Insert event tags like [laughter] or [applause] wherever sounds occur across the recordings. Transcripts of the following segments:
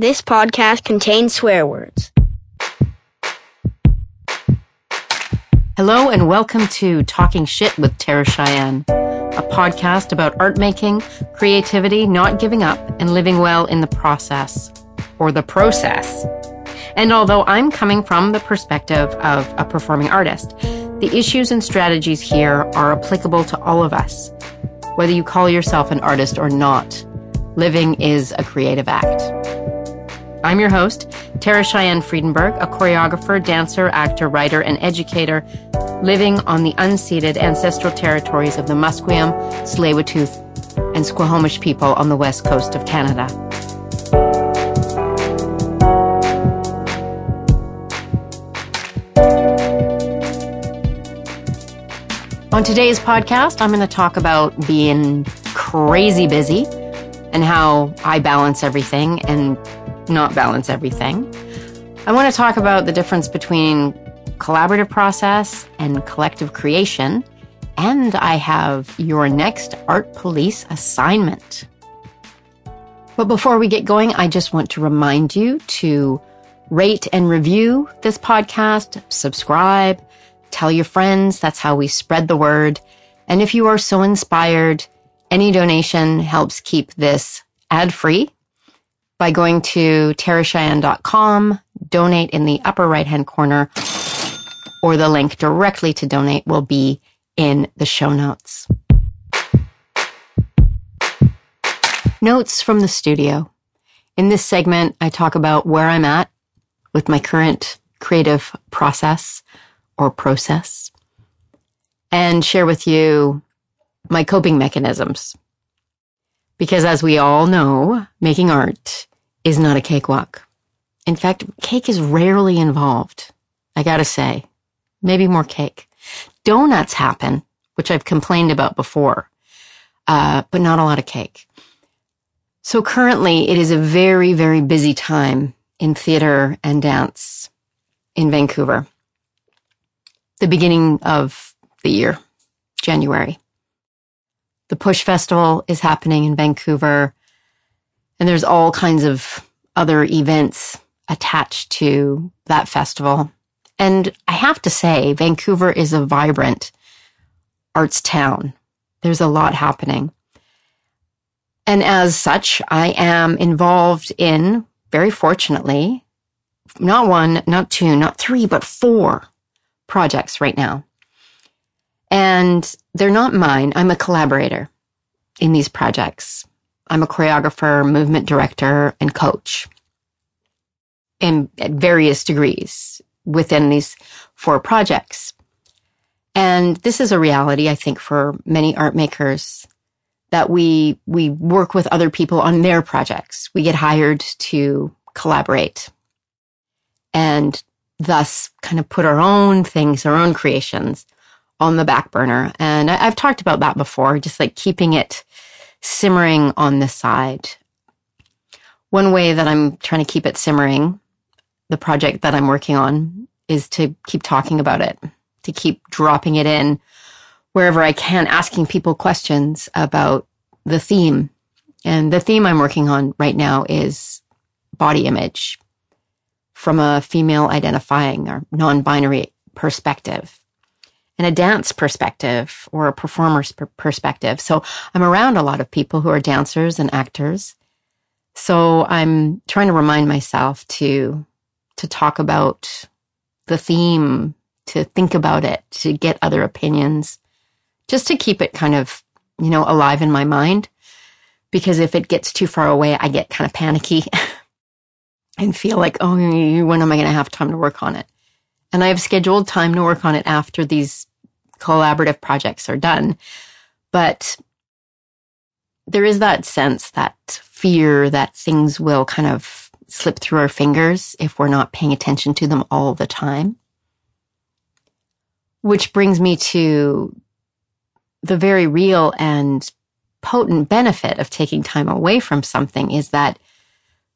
This podcast contains swear words. Hello and welcome to Talking Shit with Tara Cheyenne, a podcast about art making, creativity, not giving up, and living well in the process or the process. And although I'm coming from the perspective of a performing artist, the issues and strategies here are applicable to all of us. Whether you call yourself an artist or not, living is a creative act. I'm your host, Tara Cheyenne Friedenberg, a choreographer, dancer, actor, writer, and educator living on the unceded ancestral territories of the Musqueam, Tsleil-Waututh, and Squamish people on the west coast of Canada. On today's podcast, I'm going to talk about being crazy busy and how I balance everything and not balance everything. I want to talk about the difference between collaborative process and collective creation. And I have your next art police assignment. But before we get going, I just want to remind you to rate and review this podcast, subscribe, Tell your friends. That's how we spread the word. And if you are so inspired, any donation helps keep this ad free by going to taracheyenne.com, donate in the upper right hand corner, or the link directly to donate will be in the show notes. Notes from the studio. In this segment, I talk about where I'm at with my current creative process or process and share with you my coping mechanisms. Because as we all know, making art is not a cakewalk. In fact, cake is rarely involved. I gotta say, maybe more cake. Donuts happen, which I've complained about before, uh, but not a lot of cake. So currently it is a very, very busy time in theater and dance in Vancouver the beginning of the year, January. The Push Festival is happening in Vancouver, and there's all kinds of other events attached to that festival. And I have to say, Vancouver is a vibrant arts town. There's a lot happening. And as such, I am involved in, very fortunately, not one, not two, not three, but four projects right now. And they're not mine. I'm a collaborator in these projects. I'm a choreographer, movement director, and coach in at various degrees within these four projects. And this is a reality, I think, for many art makers that we, we work with other people on their projects. We get hired to collaborate. And thus kind of put our own things, our own creations on the back burner. And I, have talked about that before, just like keeping it simmering on the side. One way that I'm trying to keep it simmering, the project that I'm working on, is to keep talking about it, to keep dropping it in wherever I can, asking people questions about the theme. And the theme I'm working on right now is body image from a female identifying or non-binary perspective and a dance perspective or a performer's perspective. So I'm around a lot of people who are dancers and actors. So I'm trying to remind myself to, to talk about the theme, to think about it, to get other opinions, just to keep it kind of, you know, alive in my mind. Because if it gets too far away, I get kind of panicky. [laughs] and feel like, oh, when am I going to have time to work on it? And I have scheduled time to work on it after these collaborative projects are done. But there is that sense, that fear that things will kind of slip through our fingers if we're not paying attention to them all the time. Which brings me to the very real and potent benefit of taking time away from something is that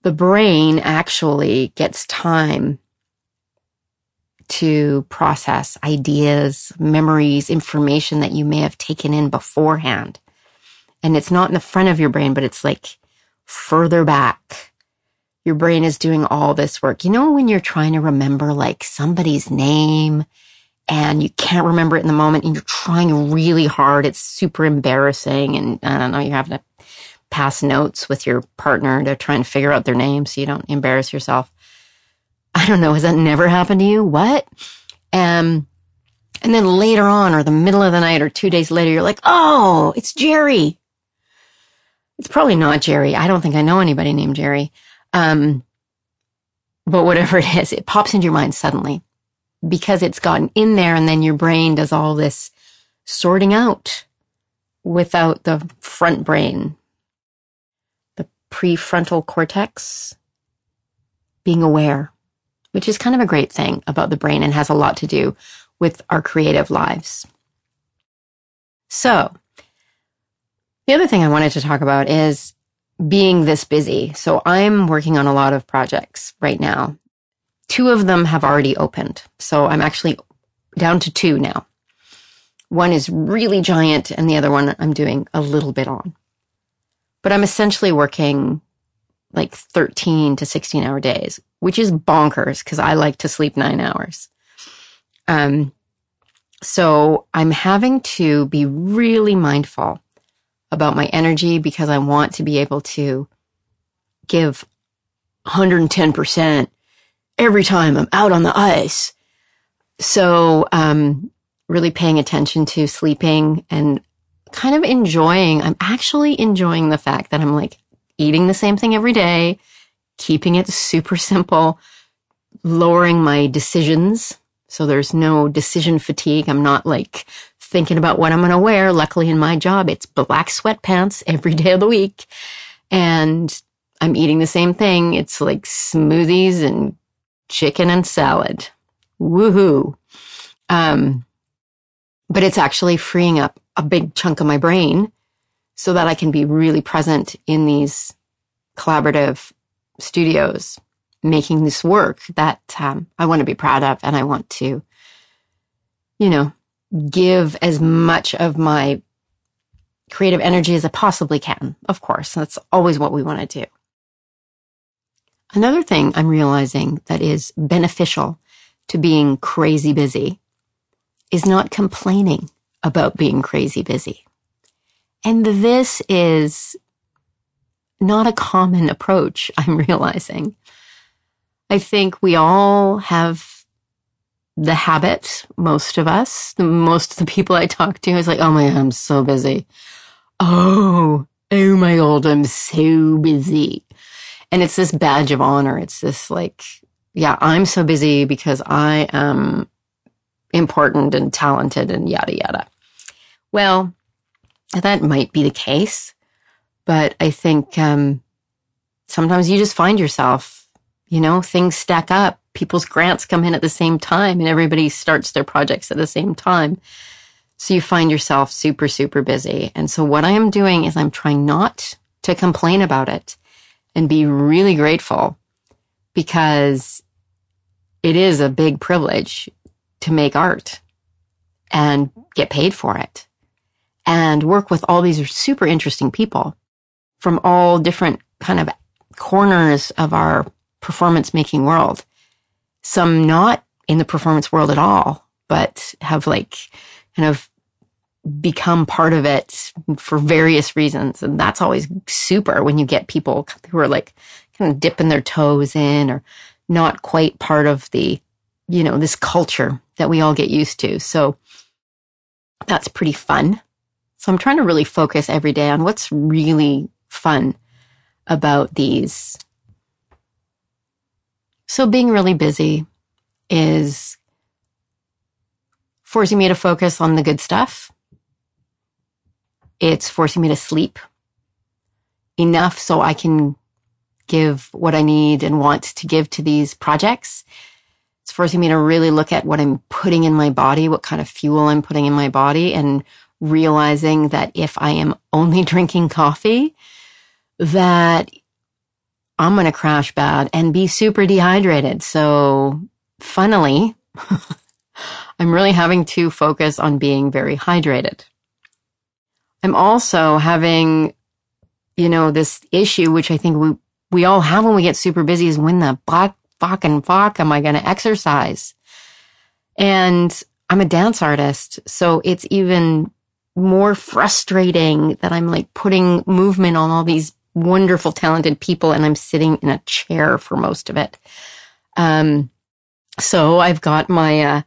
the brain actually gets time to process ideas, memories, information that you may have taken in beforehand. And it's not in the front of your brain, but it's like further back your brain is doing all this work. You know, when you're trying to remember like somebody's name and you can't remember it in the moment and you're trying really hard. It's super embarrassing. And I don't know, you're having to pass notes with your partner to try and figure out their name so you don't embarrass yourself. I don't know. Has that never happened to you? What? Um, and then later on or the middle of the night or two days later, you're like, Oh, it's Jerry. It's probably not Jerry. I don't think I know anybody named Jerry. Um, but whatever [laughs] it is, it pops into your mind suddenly because it's gotten in there and then your brain does all this sorting out without the front brain, the prefrontal cortex being aware, which is kind of a great thing about the brain and has a lot to do with our creative lives. So the other thing I wanted to talk about is being this busy. So I'm working on a lot of projects right now. Two of them have already opened. So I'm actually down to two now. One is really giant and the other one I'm doing a little bit on. But I'm essentially working like 13 to 16 hour days, which is bonkers because I like to sleep nine hours. Um, so I'm having to be really mindful about my energy because I want to be able to give 110% every time I'm out on the ice. So, um, really paying attention to sleeping and kind of enjoying, I'm actually enjoying the fact that I'm like eating the same thing every day, keeping it super simple, lowering my decisions. So there's no decision fatigue. I'm not like thinking about what I'm going to wear. Luckily in my job, it's black sweatpants every day of the week. And I'm eating the same thing. It's like smoothies and chicken and salad. Woohoo. Um, but it's actually freeing up a big chunk of my brain so that I can be really present in these collaborative studios making this work that um, I want to be proud of and I want to, you know, give as much of my creative energy as I possibly can. Of course, that's always what we want to do. Another thing I'm realizing that is beneficial to being crazy busy is not complaining about being crazy busy. And this is not a common approach, [laughs] I'm realizing. I think we all have the habit, most of us, most of the people I talk to is like, oh my God, I'm so busy. Oh, oh my God, I'm so busy. And it's this badge of honor. It's this like, yeah, I'm so busy because I am important and talented and yada yada. Well, that might be the case, but I think um, sometimes you just find yourself, you know, things stack up people's grants come in at the same time and everybody starts their projects at the same time. So you find yourself super, super busy. And so what I am doing is I'm trying not to complain about it and be really grateful because it is a big privilege to make art and get paid for it and work with all these super interesting people from all different kind of corners of our performance making world some not in the performance world at all, but have like kind of become part of it for various reasons. And that's always super when you get people who are like kind of dipping their toes in or not quite part of the, you know, this culture that we all get used to. So that's pretty fun. So I'm trying to really focus every day on what's really fun about these so being really busy is forcing me to focus on the good stuff. It's forcing me to sleep enough so I can give what I need and want to give to these projects. It's forcing me to really look at what I'm putting in my body, what kind of fuel I'm putting in my body and realizing that if I am only [laughs] drinking coffee, that I'm going to crash bad and be super dehydrated. So funnily, [laughs] I'm really having to focus on being very hydrated. I'm also having, you know, this issue, which I think we we all have when we get super busy is when the fuck, fucking fuck am I going to exercise? And I'm a dance artist. So it's even more frustrating that I'm like putting movement on all these wonderful, talented people and I'm sitting in a chair for most of it. Um, so I've got my, uh,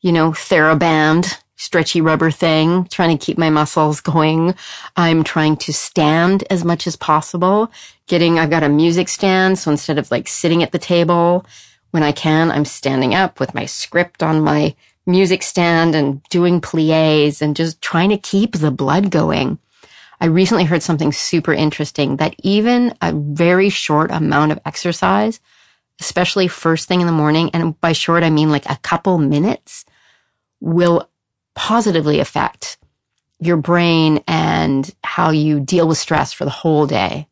you know, TheraBand stretchy rubber thing, trying to keep my muscles going. I'm trying to stand as much as possible. Getting, I've got a music stand. So instead of like sitting at the table when I can, I'm standing up with my script on my music stand and doing plies and just trying to keep the blood going. I recently heard something super interesting that even a very short amount of exercise, especially first thing in the morning, and by short, I mean like a couple minutes, will positively affect your brain and how you deal with stress for the whole day.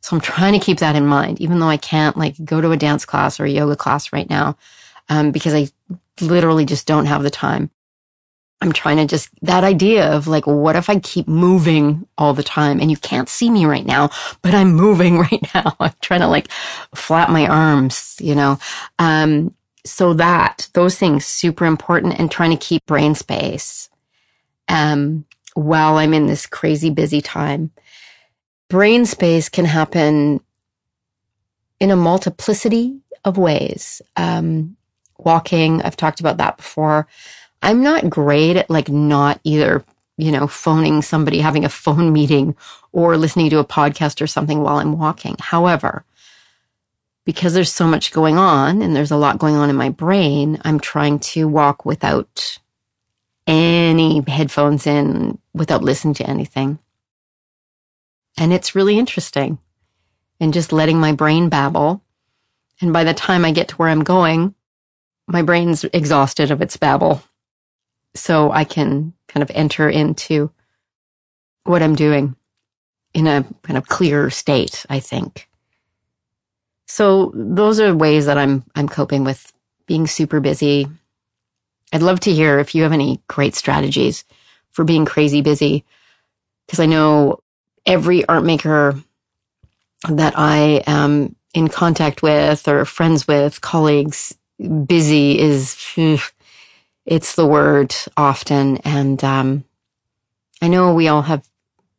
So I'm trying to keep that in mind, even though I can't like go to a dance class or a yoga class right now, um, because I literally just don't have the time. I'm trying to just that idea of like, what if I keep moving all the time and you can't see me right now, but I'm moving [laughs] right now. I'm trying to like flap my arms, you know. Um, so that those things super important and trying to keep brain space um, while I'm in this crazy busy time. Brain space can happen in a multiplicity of ways. Um, walking, I've talked about that before. I'm not great at like not either, you know, phoning somebody, having a phone [laughs] meeting or listening to a podcast or something while I'm walking. However, because there's so much going on and there's a lot going on in my brain, I'm trying to walk without any headphones in, without listening to anything. And it's really interesting. And just letting my brain babble. And by the time I get to where I'm going, my brain's exhausted of its babble. So I can kind of enter into what I'm doing in a kind of clear state, I think. So those are ways that I'm I'm coping with being super busy. I'd love to hear if you have any great strategies for being crazy busy because I know every art maker that I am in contact with or friends with, colleagues, busy is it's the word often and um, I know we all have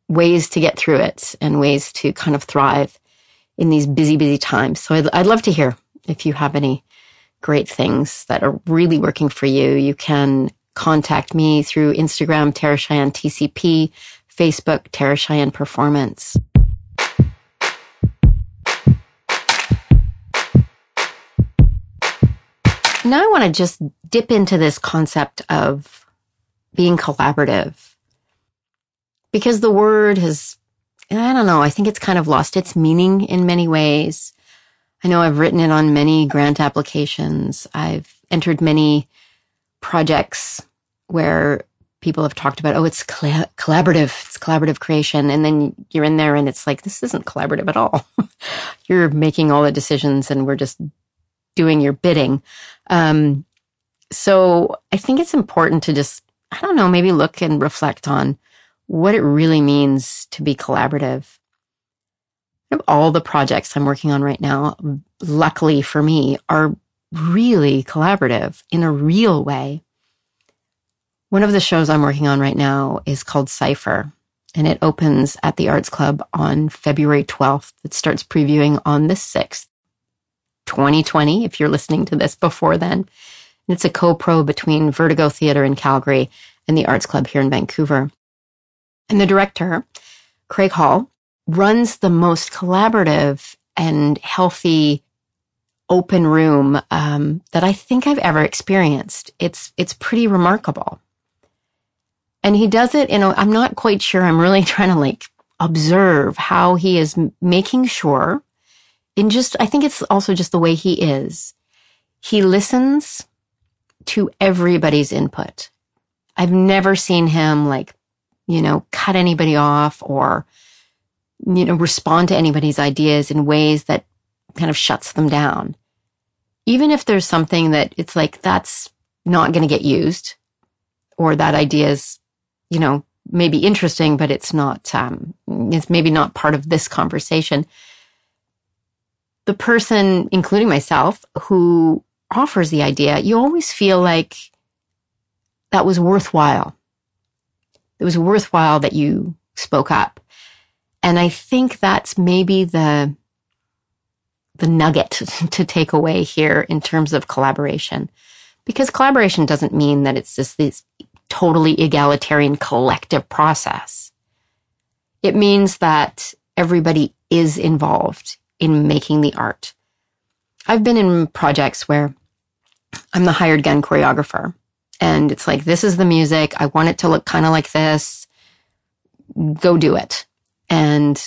ways to get through it and ways to kind of thrive in these busy, busy times. So I'd, I'd love to hear if you have any great things that are really working for you. You can contact me through Instagram, Tara Cheyenne TCP, Facebook, Tara Cheyenne Performance. Now I want to just dip into this concept of being collaborative because the word has I don't know. I think it's kind of lost its meaning in many ways. I know I've written it on many grant applications. I've entered many projects where people have talked about, oh, it's collaborative, it's collaborative creation. And then you're in there and it's like, this isn't collaborative at all. [laughs] you're making all the decisions and we're just doing your bidding. Um, so I think it's important to just, I don't know, maybe look and reflect on what it really means to be collaborative. All the projects I'm working on right now, luckily for me, are really collaborative in a real way. One of the shows I'm working on right now is called Cypher, and it opens at the Arts Club on February 12th. It starts previewing on the 6th, 2020, if you're listening to this before then. And it's a co-pro between Vertigo Theatre in Calgary and the Arts Club here in Vancouver. And the director, Craig Hall, runs the most collaborative and healthy open room um, that I think I've ever experienced. It's it's pretty remarkable. And he does it in a, I'm not quite sure. I'm really [laughs] trying to like observe how he is making sure in just, I think it's also just the way he is. He listens to everybody's input. I've never seen him like you know, cut anybody off or, you know, respond to anybody's ideas in ways that kind of shuts them down. Even if there's something that it's like, that's not going to get used or that idea is, you know, maybe interesting, but it's not, um, it's maybe not part of this conversation. The person, including myself, who offers the idea, you always feel like that was worthwhile. It was worthwhile that you spoke up. And I think that's maybe the, the nugget [laughs] to take away here in terms of collaboration. Because collaboration doesn't mean that it's just this totally egalitarian collective process. It means that everybody is involved in making the art. I've been in projects where I'm the hired gun choreographer and it's like, this is the music. I want it to look kind of like this. Go do it. And,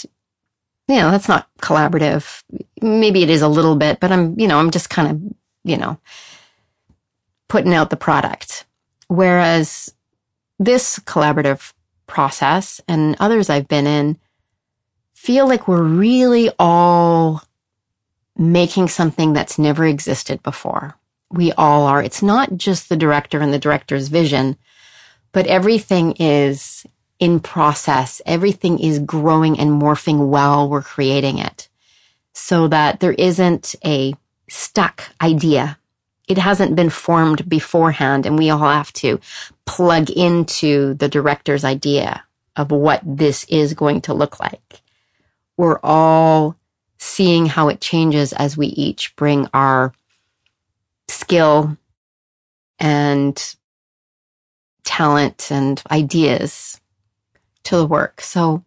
you know, that's not collaborative. Maybe it is a little bit, but I'm, you know, I'm just kind of, you know, putting out the product. Whereas this collaborative process and others I've been in feel like we're really all making something that's never existed before. We all are. It's not just the director and the director's vision, but everything is in process. Everything is growing and morphing while we're creating it so that there isn't a stuck idea. It hasn't been formed beforehand and we all have to plug into the director's idea of what this is going to look like. We're all seeing how it changes as we each bring our skill and talent and ideas to the work. So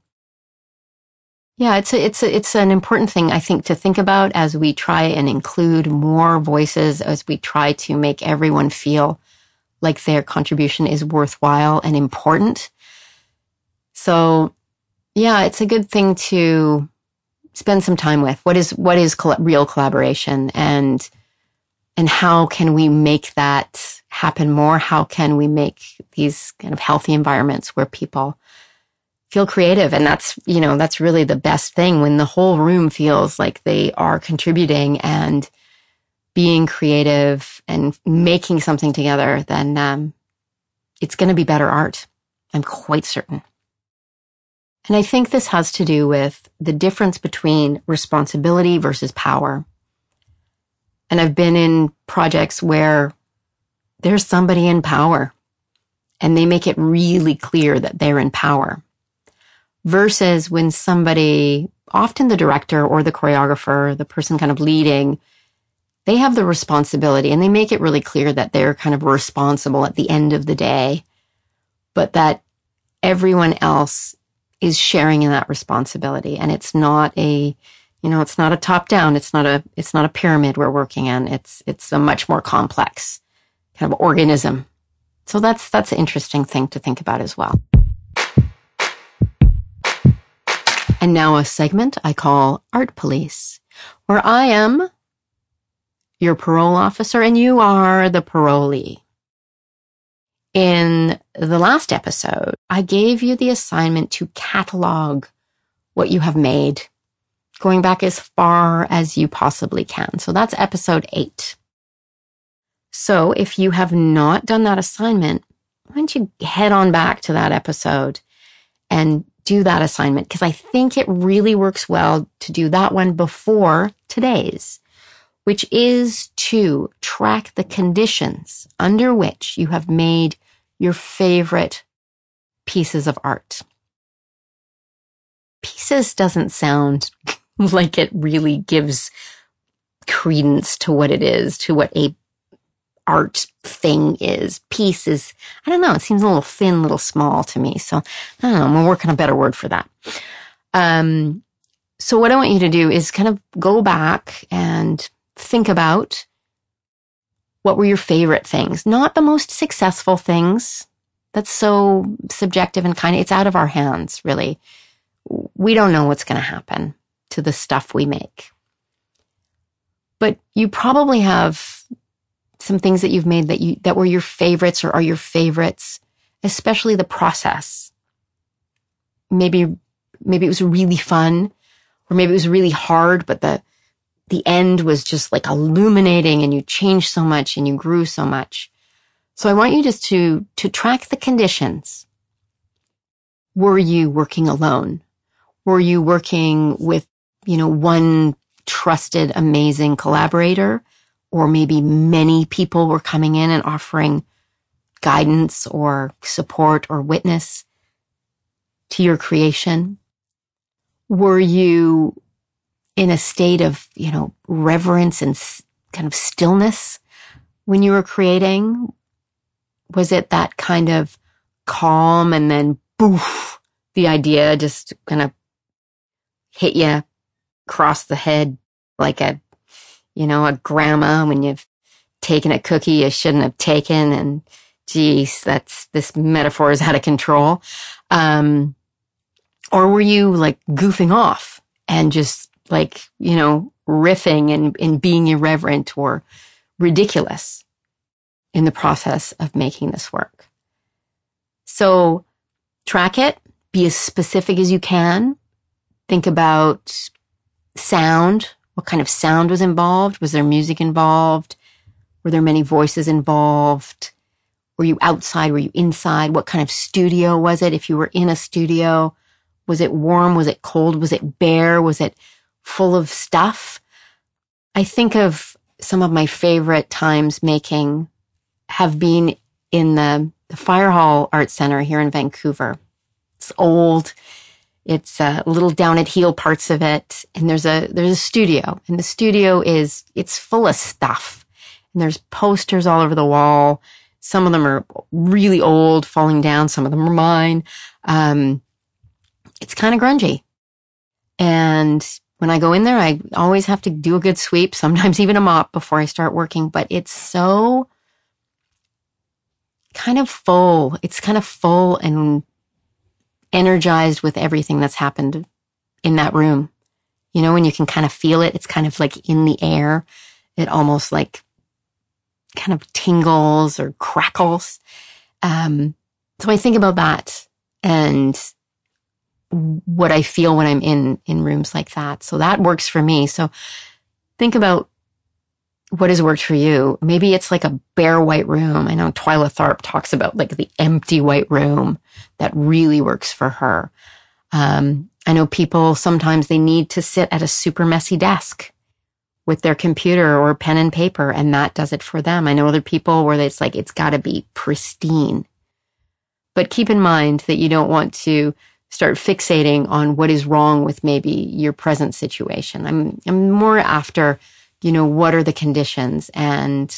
yeah, it's a, it's a, it's an important thing I think to think about as we try and include more voices as we try to make everyone feel like their contribution is worthwhile and important. So yeah, it's a good thing to spend some time with. What is what is coll- real collaboration and and how can we make that happen more? How can we make these kind of healthy environments where people feel creative? And that's, you know, that's really the best thing when the whole room feels like they are contributing and being creative and making something together, then um, it's going to be better art. I'm quite certain. And I think this has to do with the difference between responsibility versus power. And I've been in projects where there's somebody in power and they make it really clear that they're in power versus when somebody, often the director or the choreographer, the person kind of leading, they have the responsibility and they make it really clear that they're kind of responsible at the end of the day, but that everyone else is sharing in that responsibility. And it's not a, you know, it's not a top down. It's not a, it's not a pyramid we're working in. It's, it's a much more complex kind of organism. So that's, that's an interesting thing to think about as well. And now a segment I call Art Police, where I am your parole officer and you are the parolee. In the last episode, I gave you the assignment to catalog what you have made, going back as far as you possibly can. So that's episode eight. So if you have not done that assignment, why don't you head on back to that episode and do that assignment? Because I think it really works well to do that one before today's which is to track the conditions under which you have made your favorite pieces of art. Pieces doesn't sound [laughs] like it really gives credence to what it is, to what a art thing is. Piece is, I don't know, it seems a little thin, little small to me. So I don't know, gonna work on a better word for that. Um, so what I want you to do is kind of go back and think about what were your favorite things, not the most successful things. That's so subjective and kind of, it's out of our hands, really. We don't know what's going to happen to the stuff we make. But you probably have some things that you've made that you, that were your favorites or are your favorites, especially the process. Maybe, maybe it was really fun or maybe it was really hard, but the, the end was just like illuminating and you changed so much and you grew so much. So I want you just to, to track the conditions. Were you working alone? Were you working with, you know, one trusted, amazing collaborator, or maybe many people were coming in and offering guidance or support or witness to your creation? Were you in a state of, you know, reverence and kind of stillness when you were creating? Was it that kind of calm and then boof, the idea just kind of hit you across the head like a, you know, a grandma when you've taken a cookie you shouldn't have taken and geez, that's, this metaphor is out of control. Um, or were you like goofing off and just like, you know, riffing and, and being irreverent or ridiculous in the process of making this work? So track it, be as specific as you can. Think about sound. What kind of sound was involved? Was there music involved? Were there many voices involved? Were you outside? Were you inside? What kind of studio was it? If you were in a studio, was it warm? Was it cold? Was it bare? Was it full of stuff? I think of some of my favorite times making have been in the, the Fire Hall Art Center here in Vancouver. It's old. It's a little down at heel parts of it. And there's a, there's a studio and the studio is, it's full of stuff and there's posters all over the wall. Some of them are really old, falling down. Some of them are mine. Um, it's kind of grungy. And when I go in there, I always have to do a good sweep, [laughs] sometimes even a mop before I start working, but it's so kind of full. It's kind of full and energized with everything that's happened in that room. You know, when you can kind of feel it, it's kind of like in the air. It almost like kind of tingles or crackles. Um, so I think about that and what I feel when I'm in, in rooms like that. So that works for me. So think about what has worked for you. Maybe it's like a bare white room. I know Twyla Tharp talks about like the empty white room that really works for her. Um, I know people sometimes they need to sit at a super messy desk with their computer or pen and paper and that does it for them. I know other people where it's like, it's gotta be pristine. But keep in mind that you don't want to start fixating on what is wrong with maybe your present situation. I'm, I'm more after, you know, what are the conditions and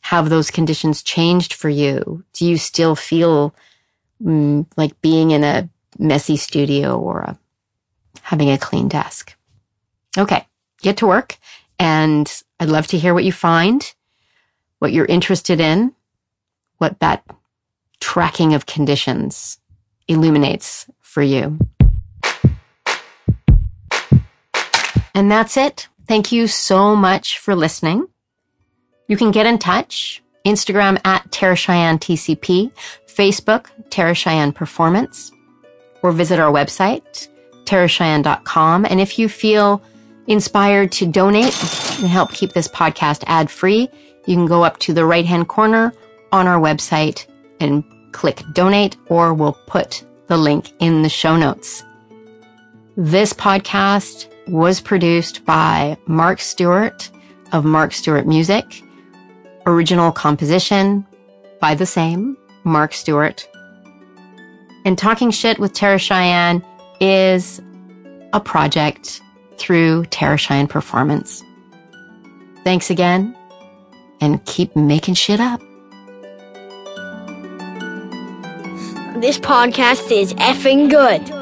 have those conditions changed for you? Do you still feel mm, like being in a messy studio or a, having a clean desk? Okay, get to work and I'd love to hear what you find, what you're interested in, what that tracking of conditions illuminates for you. And that's it. Thank you so much for listening. You can get in touch. Instagram at Tara Cheyenne TCP, Facebook, Tara Cheyenne Performance, or visit our website, taracheyenne.com. And if you feel inspired to donate and help keep this podcast ad free, you can go up to the right hand corner on our website and click donate, or we'll put the link in the show notes. This podcast was produced by Mark Stewart of Mark Stewart Music. Original composition by the same, Mark Stewart. And Talking Shit with Tara Cheyenne is a project through Tara Cheyenne Performance. Thanks again and keep making shit up. This podcast is effing good.